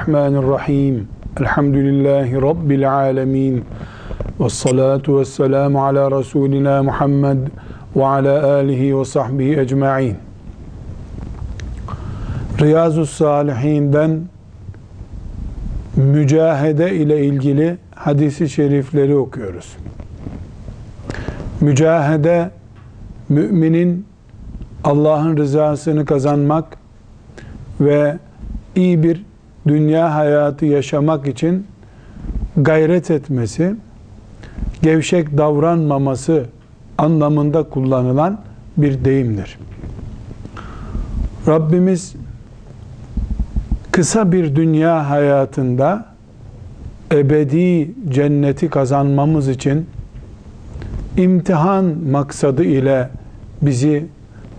Bismillahirrahmanirrahim. Elhamdülillahi Rabbil alemin. Ve salatu ve selamu ala Resulina Muhammed ve ala alihi ve sahbihi ecma'in. Riyazu Salihin'den mücahede ile ilgili hadisi şerifleri okuyoruz. Mücahede, müminin Allah'ın rızasını kazanmak ve iyi bir dünya hayatı yaşamak için gayret etmesi, gevşek davranmaması anlamında kullanılan bir deyimdir. Rabbimiz kısa bir dünya hayatında ebedi cenneti kazanmamız için imtihan maksadı ile bizi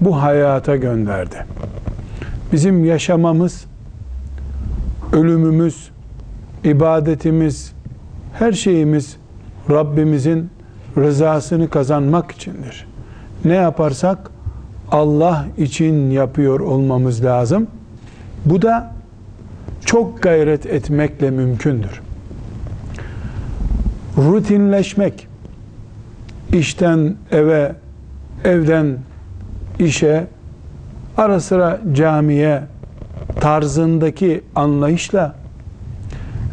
bu hayata gönderdi. Bizim yaşamamız, ölümümüz, ibadetimiz, her şeyimiz Rabbimizin rızasını kazanmak içindir. Ne yaparsak Allah için yapıyor olmamız lazım. Bu da çok gayret etmekle mümkündür. Rutinleşmek, işten eve, evden işe, ara sıra camiye tarzındaki anlayışla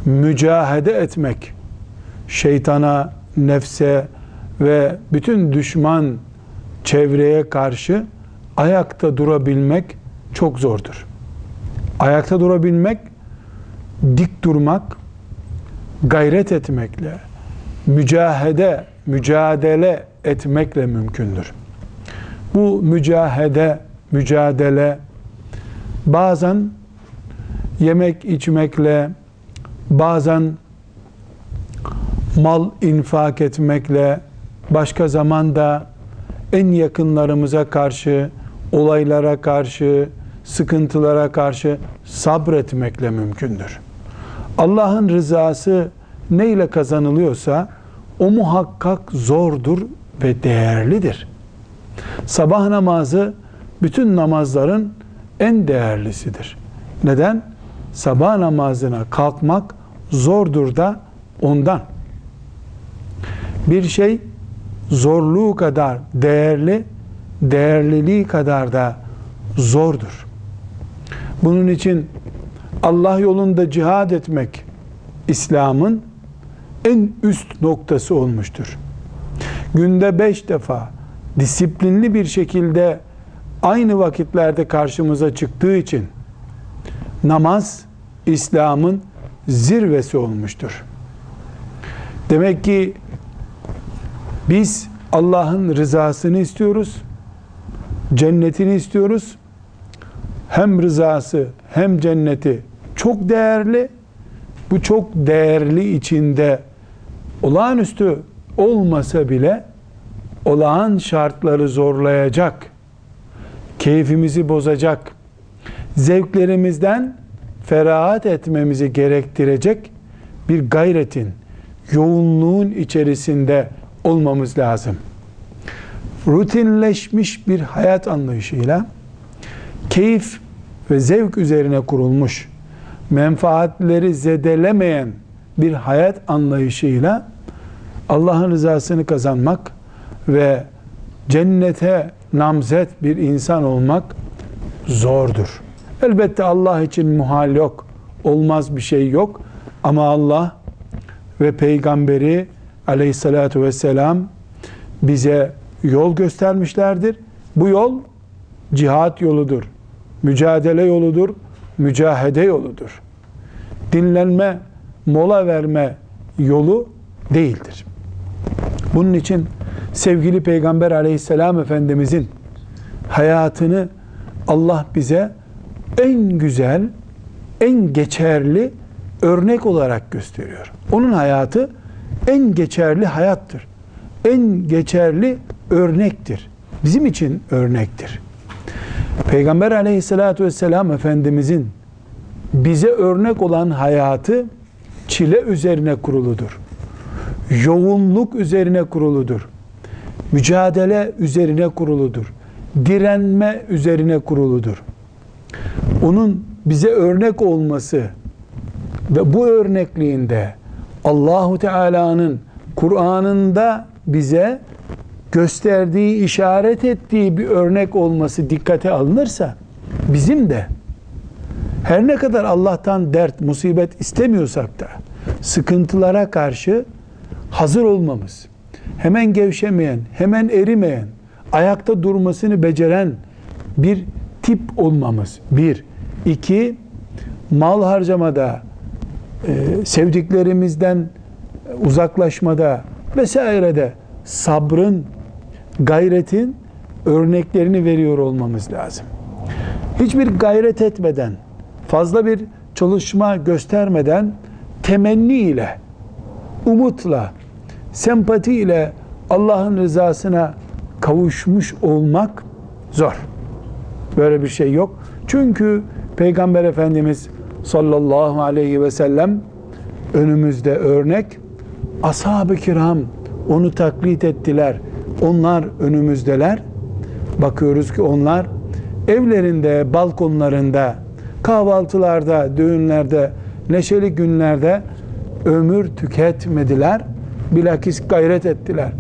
mücahede etmek, şeytana, nefse ve bütün düşman çevreye karşı ayakta durabilmek çok zordur. Ayakta durabilmek, dik durmak, gayret etmekle, mücahede, mücadele etmekle mümkündür. Bu mücahede, mücadele bazen yemek içmekle, bazen mal infak etmekle, başka zamanda en yakınlarımıza karşı, olaylara karşı, sıkıntılara karşı sabretmekle mümkündür. Allah'ın rızası neyle kazanılıyorsa o muhakkak zordur ve değerlidir. Sabah namazı bütün namazların en değerlisidir. Neden? Sabah namazına kalkmak zordur da ondan. Bir şey zorluğu kadar değerli, değerliliği kadar da zordur. Bunun için Allah yolunda cihad etmek İslam'ın en üst noktası olmuştur. Günde beş defa disiplinli bir şekilde aynı vakitlerde karşımıza çıktığı için namaz İslam'ın zirvesi olmuştur. Demek ki biz Allah'ın rızasını istiyoruz, cennetini istiyoruz. Hem rızası hem cenneti çok değerli. Bu çok değerli içinde olağanüstü olmasa bile olağan şartları zorlayacak, keyfimizi bozacak, zevklerimizden ferahat etmemizi gerektirecek bir gayretin, yoğunluğun içerisinde olmamız lazım. Rutinleşmiş bir hayat anlayışıyla keyif ve zevk üzerine kurulmuş, menfaatleri zedelemeyen bir hayat anlayışıyla Allah'ın rızasını kazanmak ve cennete namzet bir insan olmak zordur. Elbette Allah için muhal yok, olmaz bir şey yok ama Allah ve peygamberi aleyhissalatu vesselam bize yol göstermişlerdir. Bu yol cihat yoludur, mücadele yoludur, mücahede yoludur. Dinlenme, mola verme yolu değildir. Bunun için sevgili Peygamber aleyhisselam Efendimizin hayatını Allah bize en güzel, en geçerli örnek olarak gösteriyor. Onun hayatı en geçerli hayattır. En geçerli örnektir. Bizim için örnektir. Peygamber aleyhissalatü vesselam Efendimizin bize örnek olan hayatı çile üzerine kuruludur. Yoğunluk üzerine kuruludur. Mücadele üzerine kuruludur. Direnme üzerine kuruludur. Onun bize örnek olması ve bu örnekliğinde Allahu Teala'nın Kur'an'ında bize gösterdiği, işaret ettiği bir örnek olması dikkate alınırsa bizim de her ne kadar Allah'tan dert, musibet istemiyorsak da sıkıntılara karşı hazır olmamız, hemen gevşemeyen, hemen erimeyen, ayakta durmasını beceren bir tip olmamız. Bir. iki mal harcamada, e, sevdiklerimizden uzaklaşmada vesairede sabrın, gayretin örneklerini veriyor olmamız lazım. Hiçbir gayret etmeden, fazla bir çalışma göstermeden temenni ile, umutla, sempati ile Allah'ın rızasına kavuşmuş olmak zor. Böyle bir şey yok. Çünkü Peygamber Efendimiz sallallahu aleyhi ve sellem önümüzde örnek. Ashab-ı kiram onu taklit ettiler. Onlar önümüzdeler. Bakıyoruz ki onlar evlerinde, balkonlarında, kahvaltılarda, düğünlerde, neşeli günlerde ömür tüketmediler. Bilakis gayret ettiler.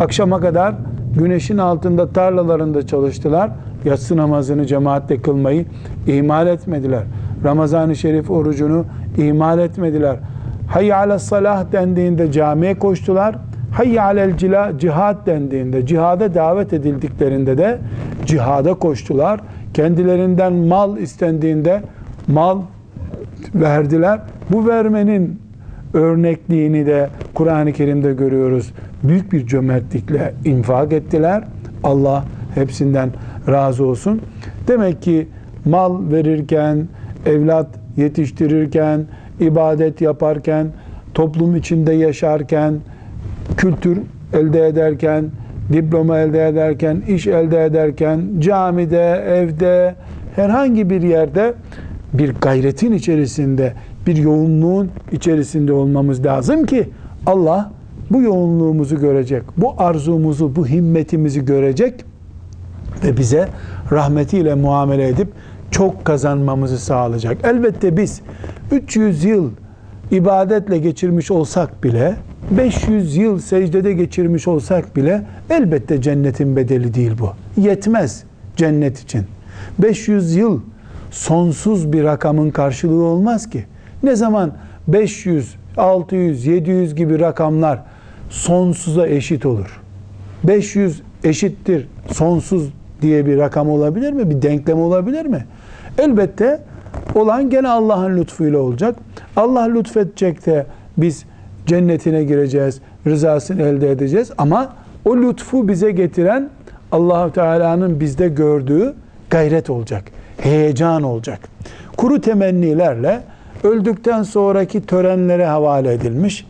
Akşama kadar güneşin altında tarlalarında çalıştılar. Yatsı namazını cemaatle kılmayı ihmal etmediler. Ramazan-ı Şerif orucunu ihmal etmediler. Hayy ala salah dendiğinde camiye koştular. Hayy alel cihad dendiğinde, cihada davet edildiklerinde de cihada koştular. Kendilerinden mal istendiğinde mal verdiler. Bu vermenin örnekliğini de Kur'an-ı Kerim'de görüyoruz. Büyük bir cömertlikle infak ettiler. Allah hepsinden razı olsun. Demek ki mal verirken, evlat yetiştirirken, ibadet yaparken, toplum içinde yaşarken, kültür elde ederken, diploma elde ederken, iş elde ederken, camide, evde, herhangi bir yerde bir gayretin içerisinde, bir yoğunluğun içerisinde olmamız lazım ki Allah bu yoğunluğumuzu görecek, bu arzumuzu, bu himmetimizi görecek bize rahmetiyle muamele edip çok kazanmamızı sağlayacak. Elbette biz 300 yıl ibadetle geçirmiş olsak bile 500 yıl secdede geçirmiş olsak bile elbette cennetin bedeli değil bu. Yetmez cennet için. 500 yıl sonsuz bir rakamın karşılığı olmaz ki. Ne zaman 500, 600, 700 gibi rakamlar sonsuza eşit olur. 500 eşittir sonsuz diye bir rakam olabilir mi? Bir denklem olabilir mi? Elbette olan gene Allah'ın lütfuyla olacak. Allah lütfedecek de biz cennetine gireceğiz, rızasını elde edeceğiz ama o lütfu bize getiren Allahu Teala'nın bizde gördüğü gayret olacak, heyecan olacak. Kuru temennilerle öldükten sonraki törenlere havale edilmiş.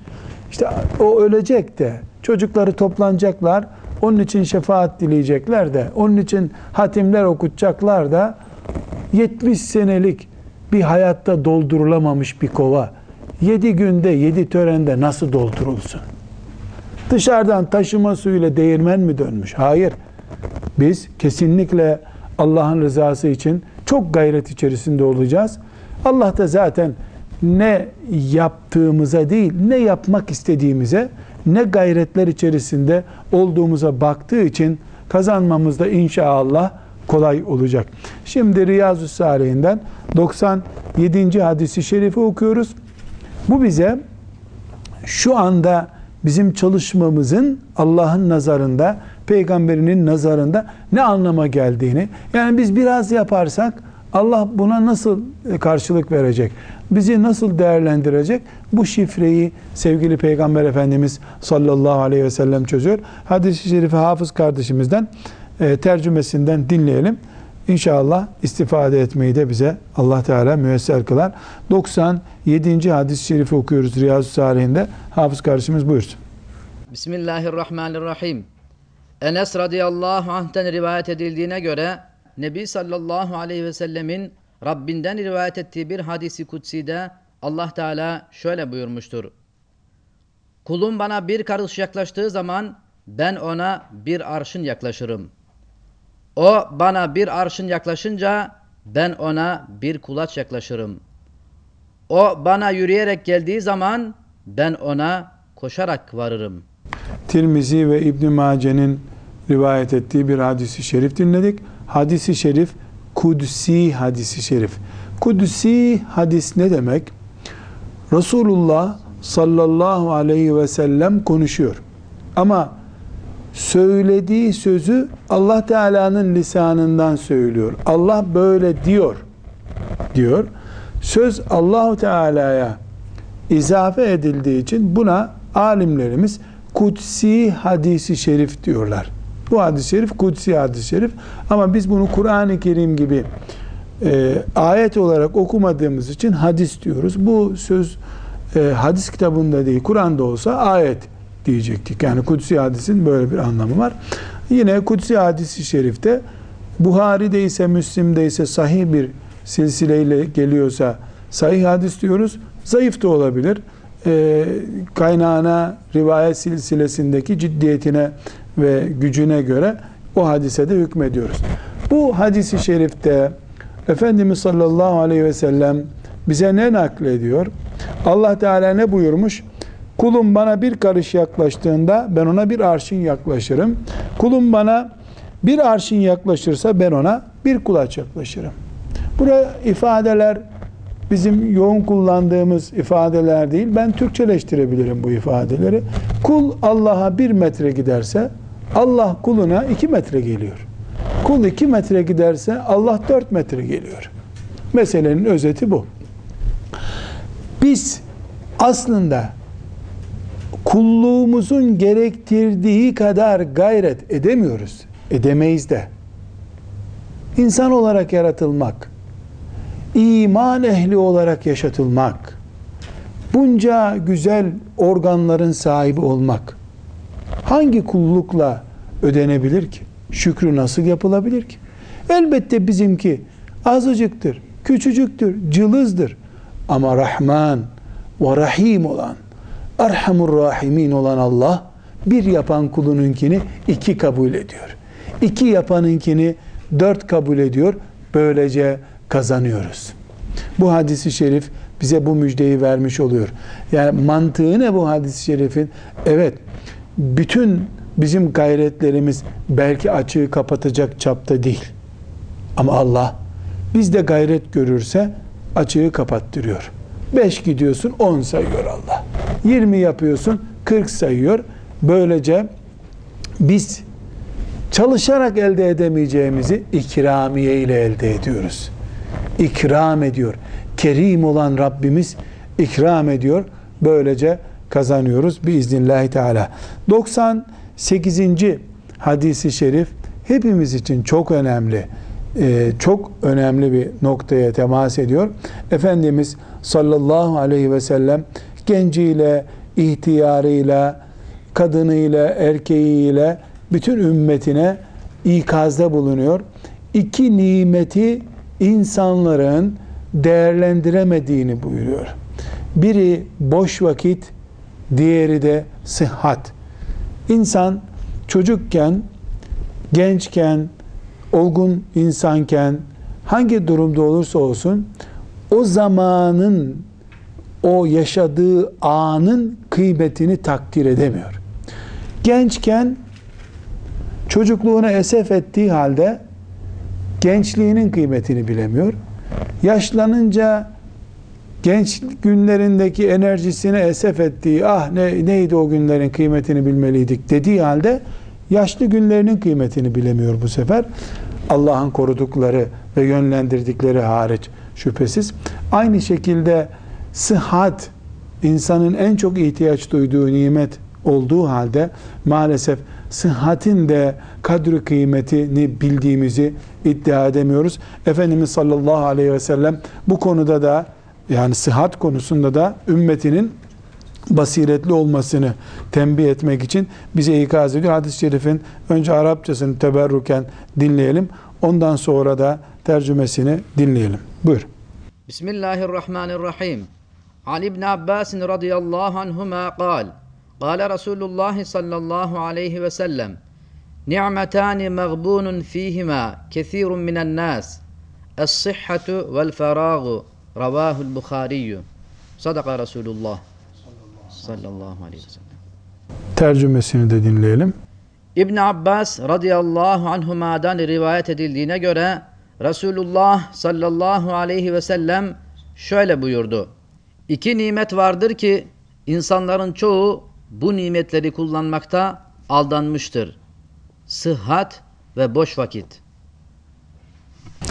İşte o ölecek de çocukları toplanacaklar. Onun için şefaat dileyecekler de, onun için hatimler okutacaklar da 70 senelik bir hayatta doldurulamamış bir kova 7 günde 7 törende nasıl doldurulsun? Dışarıdan taşıma suyuyla değirmen mi dönmüş? Hayır. Biz kesinlikle Allah'ın rızası için çok gayret içerisinde olacağız. Allah da zaten ne yaptığımıza değil, ne yapmak istediğimize, ne gayretler içerisinde olduğumuza baktığı için kazanmamız da inşallah kolay olacak. Şimdi Riyazu Salihinden 97. hadisi şerifi okuyoruz. Bu bize şu anda bizim çalışmamızın Allah'ın nazarında, peygamberinin nazarında ne anlama geldiğini, yani biz biraz yaparsak Allah buna nasıl karşılık verecek? Bizi nasıl değerlendirecek? Bu şifreyi sevgili Peygamber Efendimiz sallallahu aleyhi ve sellem çözüyor. Hadis-i şerifi hafız kardeşimizden e, tercümesinden dinleyelim. İnşallah istifade etmeyi de bize Allah Teala müyesser kılar. 97. hadis-i şerifi okuyoruz Riyazu Salihinde. Hafız kardeşimiz buyursun. Bismillahirrahmanirrahim. Enes radıyallahu anh'ten rivayet edildiğine göre Nebi sallallahu aleyhi ve sellemin Rabbinden rivayet ettiği bir hadisi kutsi'de Allah Teala şöyle buyurmuştur. Kulum bana bir karış yaklaştığı zaman ben ona bir arşın yaklaşırım. O bana bir arşın yaklaşınca ben ona bir kulaç yaklaşırım. O bana yürüyerek geldiği zaman ben ona koşarak varırım. Tirmizi ve İbn Mace'nin rivayet ettiği bir hadisi şerif dinledik. Hadisi şerif kudsi hadisi şerif. Kudsi hadis ne demek? Resulullah sallallahu aleyhi ve sellem konuşuyor. Ama söylediği sözü Allah Teala'nın lisanından söylüyor. Allah böyle diyor diyor. Söz Allahu Teala'ya izafe edildiği için buna alimlerimiz kutsi hadisi şerif diyorlar. Bu hadis-i şerif kutsi hadis-i şerif ama biz bunu Kur'an-ı Kerim gibi e, ayet olarak okumadığımız için hadis diyoruz. Bu söz e, hadis kitabında değil Kur'an'da olsa ayet diyecektik. Yani kutsi hadisin böyle bir anlamı var. Yine kutsi hadisi şerifte Buhari'de ise Müslim'de ise sahih bir silsileyle geliyorsa sahih hadis diyoruz. Zayıf da olabilir. E, kaynağına, rivayet silsilesindeki ciddiyetine ve gücüne göre o hadise de hükmediyoruz. Bu hadisi şerifte Efendimiz sallallahu aleyhi ve sellem bize ne naklediyor? Allah Teala ne buyurmuş? Kulum bana bir karış yaklaştığında ben ona bir arşın yaklaşırım. Kulum bana bir arşın yaklaşırsa ben ona bir kulaç yaklaşırım. Buraya ifadeler bizim yoğun kullandığımız ifadeler değil. Ben Türkçeleştirebilirim bu ifadeleri. Kul Allah'a bir metre giderse Allah kuluna iki metre geliyor. Kul iki metre giderse Allah dört metre geliyor. Meselenin özeti bu. Biz aslında kulluğumuzun gerektirdiği kadar gayret edemiyoruz. Edemeyiz de. İnsan olarak yaratılmak, iman ehli olarak yaşatılmak, bunca güzel organların sahibi olmak hangi kullukla ödenebilir ki? Şükrü nasıl yapılabilir ki? Elbette bizimki azıcıktır, küçücüktür, cılızdır. Ama Rahman ve Rahim olan, Erhamur Rahimin olan Allah bir yapan kulununkini iki kabul ediyor. İki yapanınkini dört kabul ediyor. Böylece kazanıyoruz. Bu hadisi şerif bize bu müjdeyi vermiş oluyor. Yani mantığı ne bu hadis-i şerifin? Evet, bütün bizim gayretlerimiz belki açığı kapatacak çapta değil. Ama Allah bizde gayret görürse açığı kapattırıyor. 5 gidiyorsun 10 sayıyor Allah. 20 yapıyorsun 40 sayıyor. Böylece biz çalışarak elde edemeyeceğimizi ikramiye ile elde ediyoruz. İkram ediyor. Kerim olan Rabbimiz ikram ediyor. Böylece kazanıyoruz biiznillahü teala. 98. hadisi şerif hepimiz için çok önemli. Ee, çok önemli bir noktaya temas ediyor. Efendimiz sallallahu aleyhi ve sellem genciyle, ihtiyarıyla, kadınıyla, erkeğiyle bütün ümmetine ikazda bulunuyor. İki nimeti insanların değerlendiremediğini buyuruyor. Biri boş vakit, diğeri de sıhhat. İnsan çocukken, gençken, olgun insanken hangi durumda olursa olsun o zamanın o yaşadığı anın kıymetini takdir edemiyor. Gençken çocukluğuna esef ettiği halde gençliğinin kıymetini bilemiyor. Yaşlanınca genç günlerindeki enerjisine esef ettiği ah ne, neydi o günlerin kıymetini bilmeliydik dediği halde yaşlı günlerinin kıymetini bilemiyor bu sefer. Allah'ın korudukları ve yönlendirdikleri hariç şüphesiz. Aynı şekilde sıhhat insanın en çok ihtiyaç duyduğu nimet olduğu halde maalesef sıhhatin de kadri kıymetini bildiğimizi iddia edemiyoruz. Efendimiz sallallahu aleyhi ve sellem bu konuda da yani sıhhat konusunda da ümmetinin basiretli olmasını tembih etmek için bize ikaz ediyor. Hadis-i şerifin önce Arapçasını teberruken dinleyelim. Ondan sonra da tercümesini dinleyelim. Buyur. Bismillahirrahmanirrahim. Ali ibn Abbas radıyallahu anhuma kal. Kale Resulullah sallallahu aleyhi ve sellem. Ni'metani mağbunun fihima kethirun minen nas. Es-sihhatu vel feragu. Ravahul Bukhariyyü Sadaka Resulullah sallallahu aleyhi ve sellem. Tercümesini de dinleyelim. İbn Abbas radıyallahu anhuma'dan rivayet edildiğine göre Resulullah sallallahu aleyhi ve sellem şöyle buyurdu. İki nimet vardır ki insanların çoğu bu nimetleri kullanmakta aldanmıştır. Sıhhat ve boş vakit.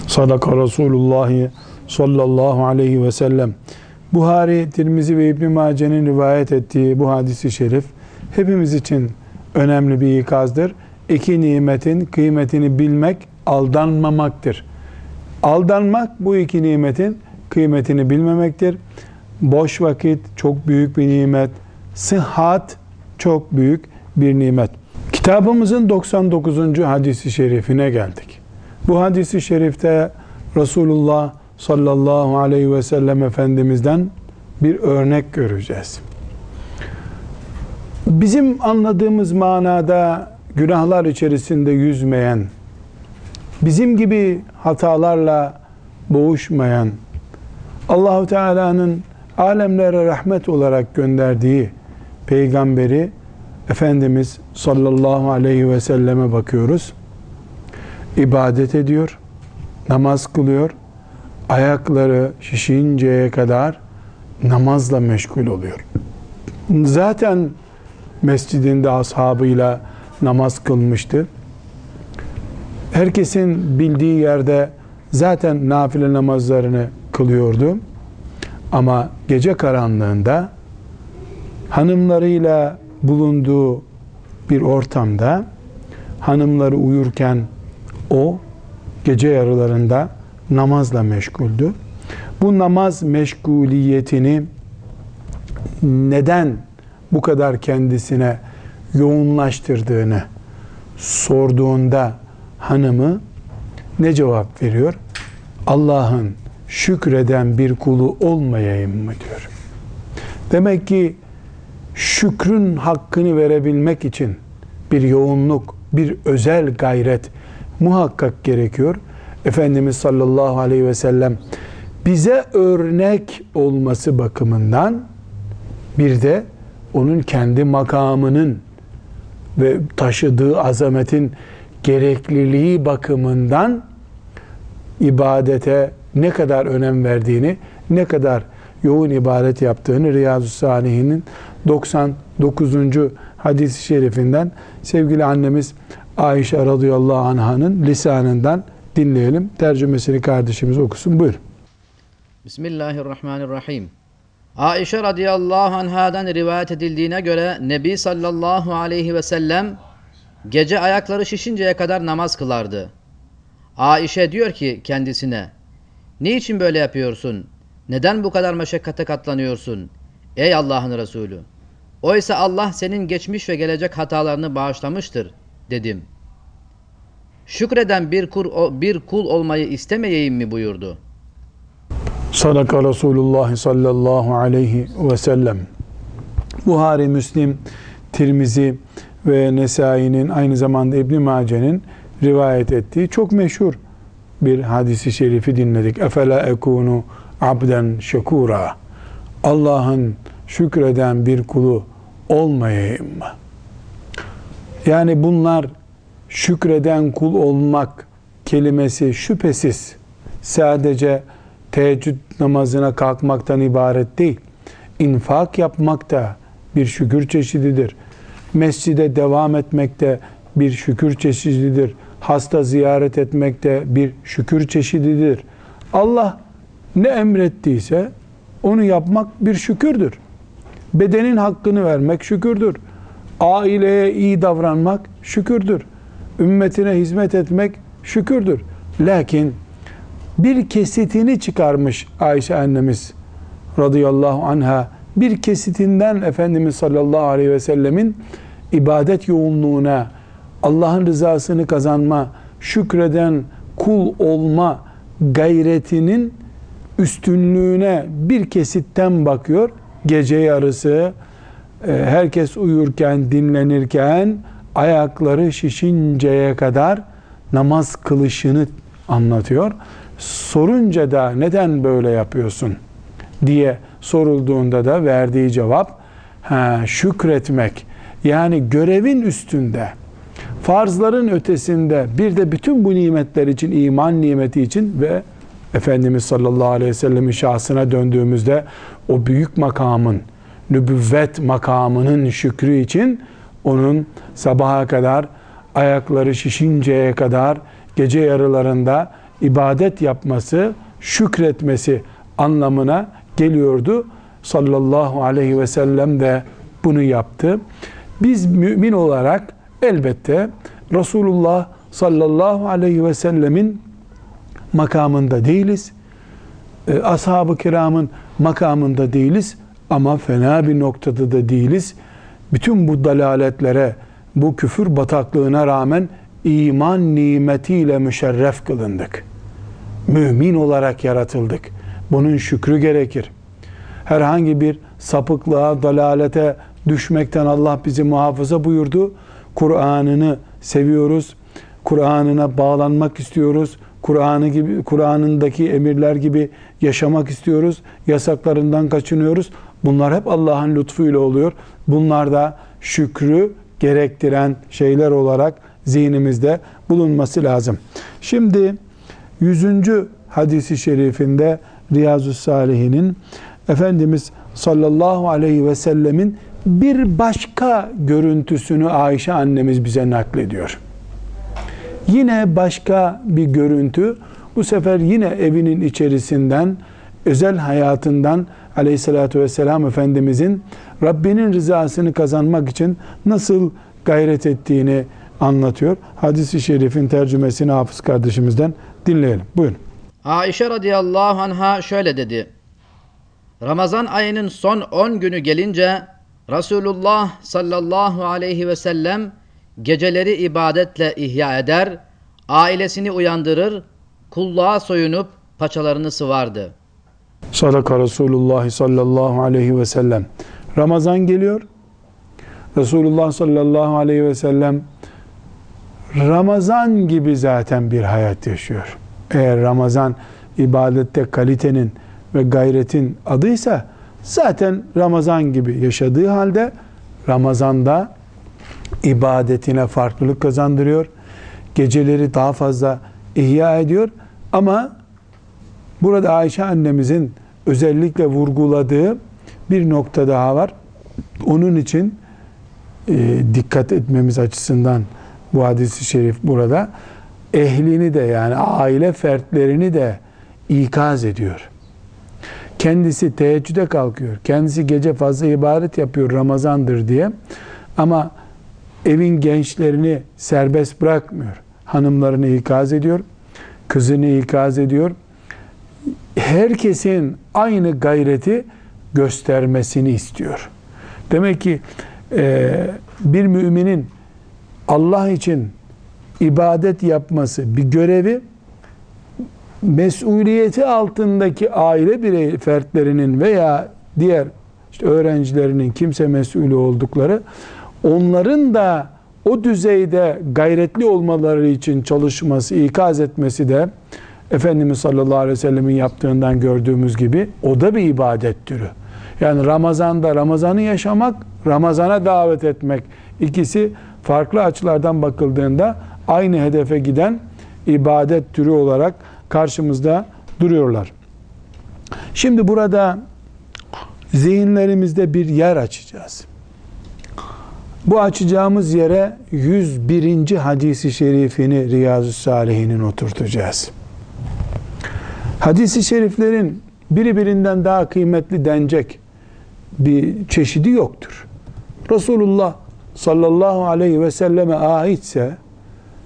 Sadaka Resulullah sallallahu aleyhi ve sellem. Buhari, Tirmizi ve İbn Mace'nin rivayet ettiği bu hadisi şerif hepimiz için önemli bir ikazdır. İki nimetin kıymetini bilmek aldanmamaktır. Aldanmak bu iki nimetin kıymetini bilmemektir. Boş vakit çok büyük bir nimet. Sıhhat çok büyük bir nimet. Kitabımızın 99. hadisi şerifine geldik. Bu hadisi şerifte Resulullah sallallahu aleyhi ve sellem Efendimiz'den bir örnek göreceğiz. Bizim anladığımız manada günahlar içerisinde yüzmeyen, bizim gibi hatalarla boğuşmayan, Allahu Teala'nın alemlere rahmet olarak gönderdiği peygamberi Efendimiz sallallahu aleyhi ve selleme bakıyoruz. İbadet ediyor, namaz kılıyor, ayakları şişinceye kadar namazla meşgul oluyor. Zaten mescidinde ashabıyla namaz kılmıştı. Herkesin bildiği yerde zaten nafile namazlarını kılıyordu. Ama gece karanlığında hanımlarıyla bulunduğu bir ortamda hanımları uyurken o gece yarılarında namazla meşguldü. Bu namaz meşguliyetini neden bu kadar kendisine yoğunlaştırdığını sorduğunda hanımı ne cevap veriyor? Allah'ın şükreden bir kulu olmayayım mı diyor. Demek ki şükrün hakkını verebilmek için bir yoğunluk, bir özel gayret muhakkak gerekiyor. Efendimiz sallallahu aleyhi ve sellem bize örnek olması bakımından bir de onun kendi makamının ve taşıdığı azametin gerekliliği bakımından ibadete ne kadar önem verdiğini, ne kadar yoğun ibadet yaptığını Riyazu Salihin'in 99. hadis-i şerifinden sevgili annemiz Ayşe radıyallahu anh'ın lisanından dinleyelim. Tercümesini kardeşimiz okusun. Buyur. Bismillahirrahmanirrahim. Aişe radıyallahu anhadan rivayet edildiğine göre Nebi sallallahu aleyhi ve sellem gece ayakları şişinceye kadar namaz kılardı. Aişe diyor ki kendisine Niçin böyle yapıyorsun? Neden bu kadar meşakkate katlanıyorsun? Ey Allah'ın Resulü! Oysa Allah senin geçmiş ve gelecek hatalarını bağışlamıştır dedim. Şükreden bir kul, bir kul olmayı istemeyeyim mi buyurdu. Sadaka Resulullah sallallahu aleyhi ve sellem. Buhari, Müslim, Tirmizi ve Nesai'nin aynı zamanda İbn Mace'nin rivayet ettiği çok meşhur bir hadisi şerifi dinledik. Efela ekunu abden şekura. Allah'ın şükreden bir kulu olmayayım mı? Yani bunlar şükreden kul olmak kelimesi şüphesiz sadece teheccüd namazına kalkmaktan ibaret değil. İnfak yapmak da bir şükür çeşididir. Mescide devam etmek de bir şükür çeşididir. Hasta ziyaret etmek de bir şükür çeşididir. Allah ne emrettiyse onu yapmak bir şükürdür. Bedenin hakkını vermek şükürdür. Aileye iyi davranmak şükürdür. Ümmetine hizmet etmek şükürdür. Lakin bir kesitini çıkarmış Ayşe annemiz radıyallahu anha bir kesitinden Efendimiz sallallahu aleyhi ve sellemin ibadet yoğunluğuna Allah'ın rızasını kazanma şükreden kul olma gayretinin üstünlüğüne bir kesitten bakıyor gece yarısı e, herkes uyurken dinlenirken ayakları şişinceye kadar namaz kılışını anlatıyor. sorunca da neden böyle yapıyorsun diye sorulduğunda da verdiği cevap ha, şükretmek yani görevin üstünde farzların ötesinde bir de bütün bu nimetler için iman nimeti için ve Efendimiz sallallahu aleyhi ve sellemin şahsına döndüğümüzde o büyük makamın nübüvvet makamının şükrü için onun sabaha kadar ayakları şişinceye kadar gece yarılarında ibadet yapması, şükretmesi anlamına geliyordu. Sallallahu aleyhi ve sellem de bunu yaptı. Biz mümin olarak elbette Resulullah sallallahu aleyhi ve sellemin makamında değiliz. E, Ashab-ı kiramın makamında değiliz ama fena bir noktada da değiliz. Bütün bu dalaletlere, bu küfür bataklığına rağmen iman nimetiyle müşerref kılındık. Mümin olarak yaratıldık. Bunun şükrü gerekir. Herhangi bir sapıklığa, dalalete düşmekten Allah bizi muhafaza buyurdu. Kur'an'ını seviyoruz. Kur'an'ına bağlanmak istiyoruz. Kur'an'ı gibi Kur'an'ındaki emirler gibi yaşamak istiyoruz. Yasaklarından kaçınıyoruz. Bunlar hep Allah'ın lütfuyla oluyor. Bunlar da şükrü gerektiren şeyler olarak zihnimizde bulunması lazım. Şimdi 100. hadisi şerifinde Riyazu Salihin'in Efendimiz sallallahu aleyhi ve sellemin bir başka görüntüsünü Ayşe annemiz bize naklediyor. Yine başka bir görüntü bu sefer yine evinin içerisinden özel hayatından aleyhissalatü vesselam Efendimizin Rabbinin rızasını kazanmak için nasıl gayret ettiğini anlatıyor. Hadis-i şerifin tercümesini hafız kardeşimizden dinleyelim. Buyurun. Aişe radıyallahu anha şöyle dedi. Ramazan ayının son 10 günü gelince Resulullah sallallahu aleyhi ve sellem geceleri ibadetle ihya eder, ailesini uyandırır, kulluğa soyunup paçalarını sıvardı. Sadaka Resulullah sallallahu aleyhi ve sellem. Ramazan geliyor. Resulullah sallallahu aleyhi ve sellem Ramazan gibi zaten bir hayat yaşıyor. Eğer Ramazan ibadette kalitenin ve gayretin adıysa zaten Ramazan gibi yaşadığı halde Ramazan'da ibadetine farklılık kazandırıyor. Geceleri daha fazla ihya ediyor ama burada Ayşe annemizin özellikle vurguladığı bir nokta daha var. Onun için e, dikkat etmemiz açısından bu hadisi şerif burada ehlini de yani aile fertlerini de ikaz ediyor. Kendisi teheccüde kalkıyor. Kendisi gece fazla ibadet yapıyor Ramazandır diye. Ama evin gençlerini serbest bırakmıyor. Hanımlarını ikaz ediyor. Kızını ikaz ediyor. Herkesin aynı gayreti göstermesini istiyor. Demek ki e, bir müminin Allah için ibadet yapması bir görevi mesuliyeti altındaki aile birey fertlerinin veya diğer işte öğrencilerinin kimse mesulü oldukları onların da o düzeyde gayretli olmaları için çalışması, ikaz etmesi de Efendimiz sallallahu aleyhi ve sellemin yaptığından gördüğümüz gibi o da bir ibadet türü. Yani Ramazan'da Ramazan'ı yaşamak, Ramazan'a davet etmek ikisi farklı açılardan bakıldığında aynı hedefe giden ibadet türü olarak karşımızda duruyorlar. Şimdi burada zihinlerimizde bir yer açacağız. Bu açacağımız yere 101. hadisi şerifini Riyazu Salihin'in oturtacağız. Hadisi şeriflerin biri birinden daha kıymetli denecek bir çeşidi yoktur. Resulullah sallallahu aleyhi ve selleme aitse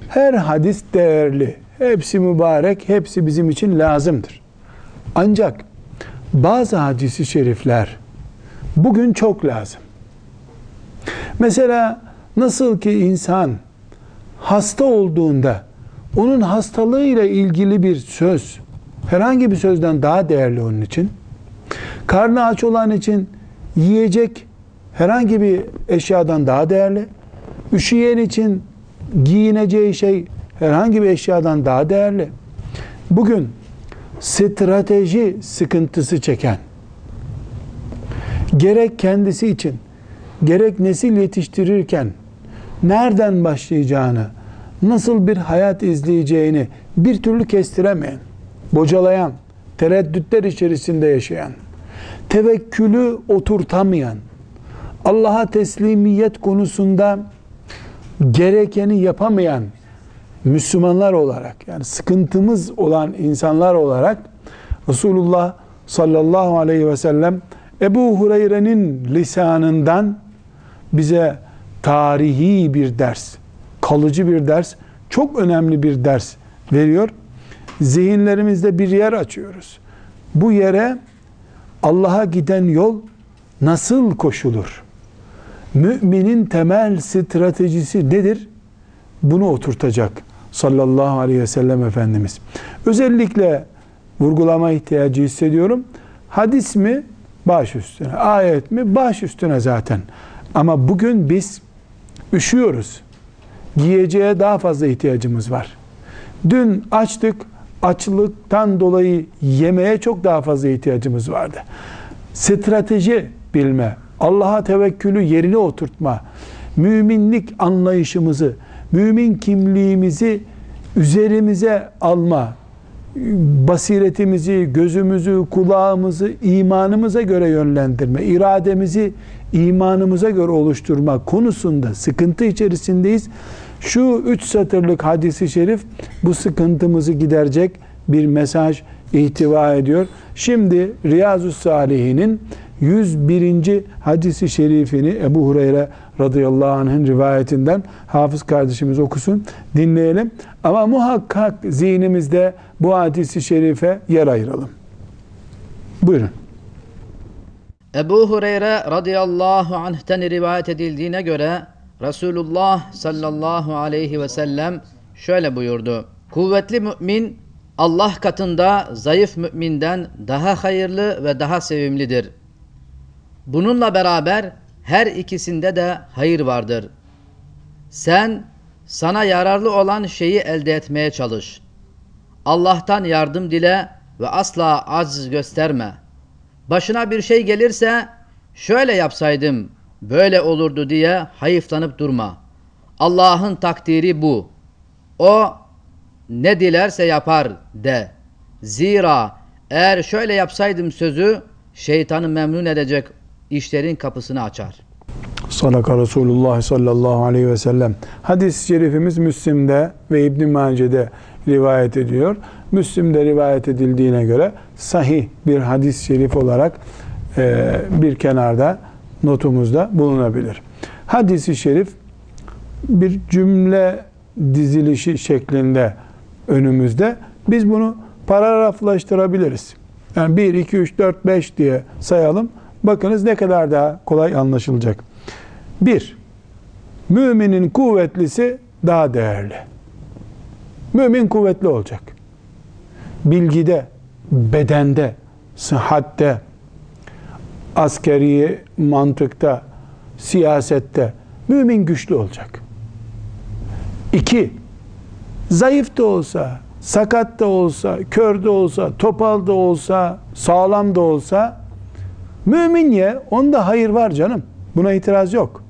her hadis değerli, hepsi mübarek, hepsi bizim için lazımdır. Ancak bazı hadisi şerifler bugün çok lazım. Mesela nasıl ki insan hasta olduğunda onun hastalığıyla ilgili bir söz herhangi bir sözden daha değerli onun için. Karnı aç olan için yiyecek herhangi bir eşyadan daha değerli. Üşüyen için giyineceği şey herhangi bir eşyadan daha değerli. Bugün strateji sıkıntısı çeken, gerek kendisi için, gerek nesil yetiştirirken nereden başlayacağını, nasıl bir hayat izleyeceğini bir türlü kestiremeyen, bocalayan, tereddütler içerisinde yaşayan, tevekkülü oturtamayan, Allah'a teslimiyet konusunda gerekeni yapamayan Müslümanlar olarak yani sıkıntımız olan insanlar olarak Resulullah sallallahu aleyhi ve sellem Ebu Hureyre'nin lisanından bize tarihi bir ders, kalıcı bir ders, çok önemli bir ders veriyor. Zihinlerimizde bir yer açıyoruz. Bu yere Allah'a giden yol nasıl koşulur? Müminin temel stratejisi nedir? Bunu oturtacak sallallahu aleyhi ve sellem Efendimiz. Özellikle vurgulama ihtiyacı hissediyorum. Hadis mi? Baş üstüne. Ayet mi? Baş üstüne zaten. Ama bugün biz üşüyoruz. Giyeceğe daha fazla ihtiyacımız var. Dün açtık, açlıktan dolayı yemeğe çok daha fazla ihtiyacımız vardı. Strateji bilme, Allah'a tevekkülü yerine oturtma, müminlik anlayışımızı, mümin kimliğimizi üzerimize alma, basiretimizi, gözümüzü, kulağımızı imanımıza göre yönlendirme, irademizi imanımıza göre oluşturma konusunda sıkıntı içerisindeyiz. Şu üç satırlık hadisi şerif bu sıkıntımızı giderecek bir mesaj ihtiva ediyor. Şimdi Riyazu Salihin'in 101. hadisi şerifini Ebu Hureyre radıyallahu anh'ın rivayetinden hafız kardeşimiz okusun, dinleyelim. Ama muhakkak zihnimizde bu hadisi şerife yer ayıralım. Buyurun. Ebu Hureyre radıyallahu anh'ten rivayet edildiğine göre Resulullah sallallahu aleyhi ve sellem şöyle buyurdu. Kuvvetli mümin Allah katında zayıf müminden daha hayırlı ve daha sevimlidir. Bununla beraber her ikisinde de hayır vardır. Sen sana yararlı olan şeyi elde etmeye çalış. Allah'tan yardım dile ve asla aciz gösterme. Başına bir şey gelirse şöyle yapsaydım böyle olurdu diye hayıflanıp durma. Allah'ın takdiri bu. O ne dilerse yapar de. Zira eğer şöyle yapsaydım sözü şeytanı memnun edecek işlerin kapısını açar. Sadaka Resulullah sallallahu aleyhi ve sellem. Hadis-i şerifimiz Müslim'de ve İbn-i Mace'de rivayet ediyor. Müslim'de rivayet edildiğine göre sahih bir hadis-i şerif olarak e, bir kenarda notumuzda bulunabilir. Hadis-i şerif bir cümle dizilişi şeklinde önümüzde. Biz bunu paragraflaştırabiliriz. Yani 1, 2, 3, 4, 5 diye sayalım. Bakınız ne kadar daha kolay anlaşılacak. Bir, müminin kuvvetlisi daha değerli. Mümin kuvvetli olacak. Bilgide, bedende, sıhhatte, askeri mantıkta, siyasette mümin güçlü olacak. İki, zayıf da olsa, sakat da olsa, kör de olsa, topal da olsa, sağlam da olsa mümin ye, onda hayır var canım. Buna itiraz yok.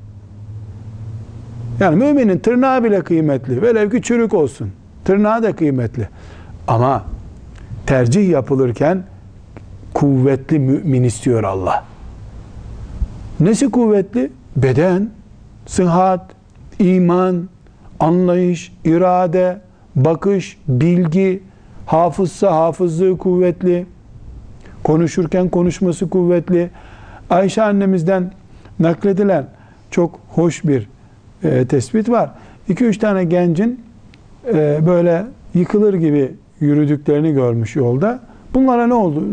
Yani müminin tırnağı bile kıymetli. Velev ki çürük olsun. Tırnağı da kıymetli. Ama tercih yapılırken kuvvetli mümin istiyor Allah. Nesi kuvvetli? Beden, sıhhat, iman, anlayış, irade, bakış, bilgi, hafızsa hafızlığı kuvvetli, konuşurken konuşması kuvvetli. Ayşe annemizden nakledilen çok hoş bir e, tespit var. 2-3 tane gencin e, böyle yıkılır gibi yürüdüklerini görmüş yolda. Bunlara ne oldu?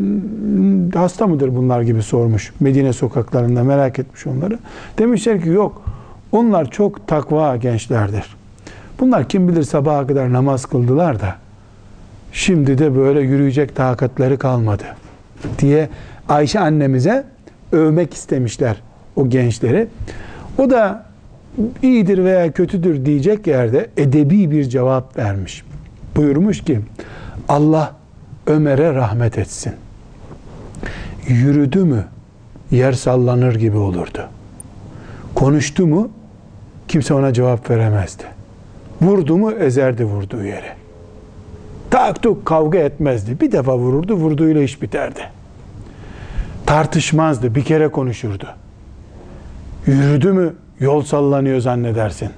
Hasta mıdır bunlar gibi sormuş. Medine sokaklarında merak etmiş onları. Demişler ki yok. Onlar çok takva gençlerdir. Bunlar kim bilir sabaha kadar namaz kıldılar da şimdi de böyle yürüyecek takatları kalmadı diye Ayşe annemize övmek istemişler o gençleri. O da iyidir veya kötüdür diyecek yerde edebi bir cevap vermiş. Buyurmuş ki Allah Ömer'e rahmet etsin. Yürüdü mü yer sallanır gibi olurdu. Konuştu mu kimse ona cevap veremezdi. Vurdu mu ezerdi vurduğu yere. Tak tuk kavga etmezdi. Bir defa vururdu, vurduğuyla iş biterdi. Tartışmazdı, bir kere konuşurdu. Yürüdü mü yol sallanıyor zannedersin.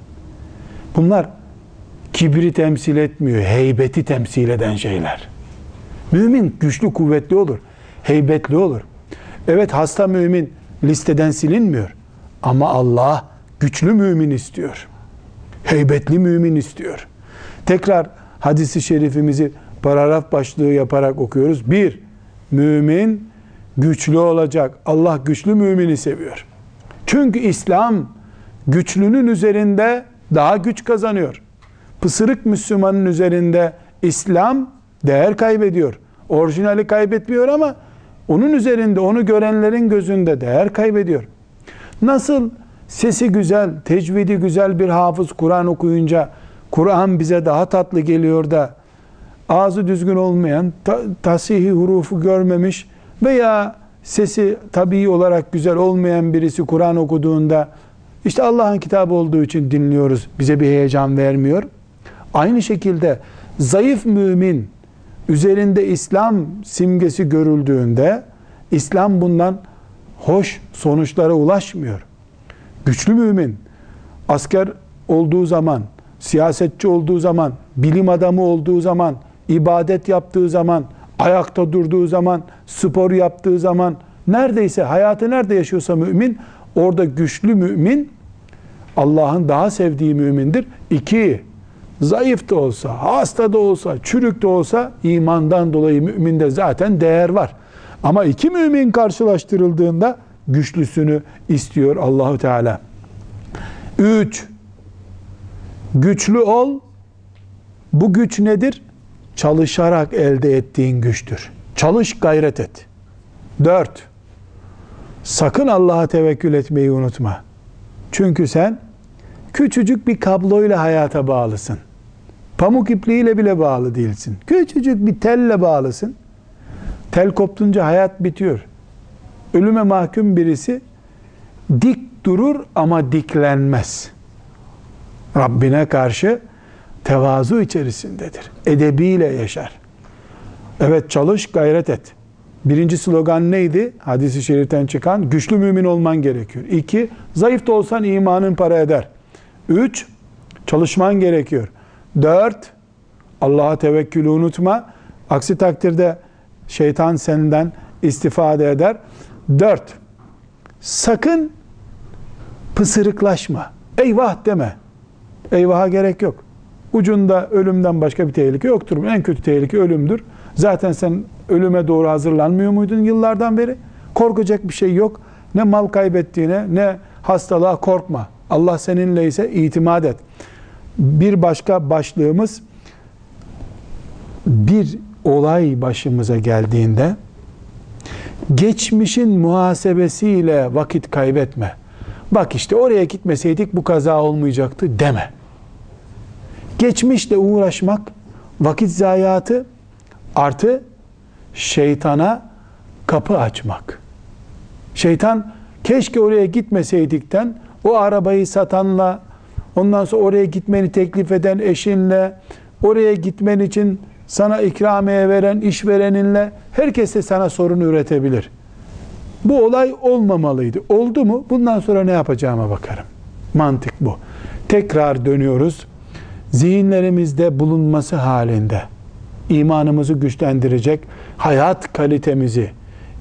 Bunlar kibri temsil etmiyor, heybeti temsil eden şeyler. Mümin güçlü, kuvvetli olur, heybetli olur. Evet hasta mümin listeden silinmiyor. Ama Allah güçlü mümin istiyor. Heybetli mümin istiyor. Tekrar hadisi şerifimizi paragraf başlığı yaparak okuyoruz. Bir, mümin güçlü olacak. Allah güçlü mümini seviyor. Çünkü İslam güçlünün üzerinde daha güç kazanıyor. Pısırık Müslümanın üzerinde İslam değer kaybediyor. Orijinali kaybetmiyor ama onun üzerinde onu görenlerin gözünde değer kaybediyor. Nasıl sesi güzel, tecvidi güzel bir hafız Kur'an okuyunca Kur'an bize daha tatlı geliyor da ağzı düzgün olmayan, ta, tasihi hurufu görmemiş veya sesi tabii olarak güzel olmayan birisi Kur'an okuduğunda işte Allah'ın kitabı olduğu için dinliyoruz. Bize bir heyecan vermiyor. Aynı şekilde zayıf mümin üzerinde İslam simgesi görüldüğünde İslam bundan hoş sonuçlara ulaşmıyor. Güçlü mümin asker olduğu zaman, siyasetçi olduğu zaman, bilim adamı olduğu zaman, ibadet yaptığı zaman, ayakta durduğu zaman, spor yaptığı zaman, neredeyse hayatı nerede yaşıyorsa mümin, orada güçlü mümin Allah'ın daha sevdiği mümindir. İki, zayıf da olsa, hasta da olsa, çürük de olsa imandan dolayı müminde zaten değer var. Ama iki mümin karşılaştırıldığında güçlüsünü istiyor Allahu Teala. Üç, güçlü ol. Bu güç nedir? Çalışarak elde ettiğin güçtür. Çalış gayret et. Dört, sakın Allah'a tevekkül etmeyi unutma. Çünkü sen küçücük bir kabloyla hayata bağlısın. Pamuk ipliğiyle bile bağlı değilsin. Küçücük bir telle bağlısın. Tel koptunca hayat bitiyor. Ölüme mahkum birisi dik durur ama diklenmez. Rabbine karşı tevazu içerisindedir. Edebiyle yaşar. Evet çalış gayret et. Birinci slogan neydi? Hadis-i şeriften çıkan güçlü mümin olman gerekiyor. İki, zayıf da olsan imanın para eder. Üç, çalışman gerekiyor. Dört, Allah'a tevekkülü unutma. Aksi takdirde şeytan senden istifade eder. Dört, sakın pısırıklaşma. Eyvah deme. Eyvaha gerek yok. Ucunda ölümden başka bir tehlike yoktur. En kötü tehlike ölümdür. Zaten sen ölüme doğru hazırlanmıyor muydun yıllardan beri? Korkacak bir şey yok. Ne mal kaybettiğine ne hastalığa korkma. Allah seninle ise itimat et. Bir başka başlığımız bir olay başımıza geldiğinde geçmişin muhasebesiyle vakit kaybetme. Bak işte oraya gitmeseydik bu kaza olmayacaktı deme. Geçmişle uğraşmak vakit zayiatı artı şeytana kapı açmak. Şeytan keşke oraya gitmeseydikten o arabayı satanla ondan sonra oraya gitmeni teklif eden eşinle oraya gitmen için sana ikramiye veren işvereninle herkes de sana sorun üretebilir. Bu olay olmamalıydı. Oldu mu? Bundan sonra ne yapacağıma bakarım. Mantık bu. Tekrar dönüyoruz. Zihinlerimizde bulunması halinde imanımızı güçlendirecek, hayat kalitemizi,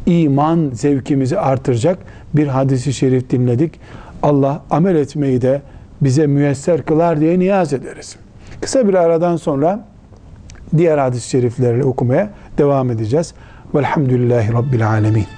iman zevkimizi artıracak bir hadisi şerif dinledik. Allah amel etmeyi de bize müyesser kılar diye niyaz ederiz. Kısa bir aradan sonra diğer hadis-i şeriflerle okumaya devam edeceğiz. Velhamdülillahi Rabbil Alemin.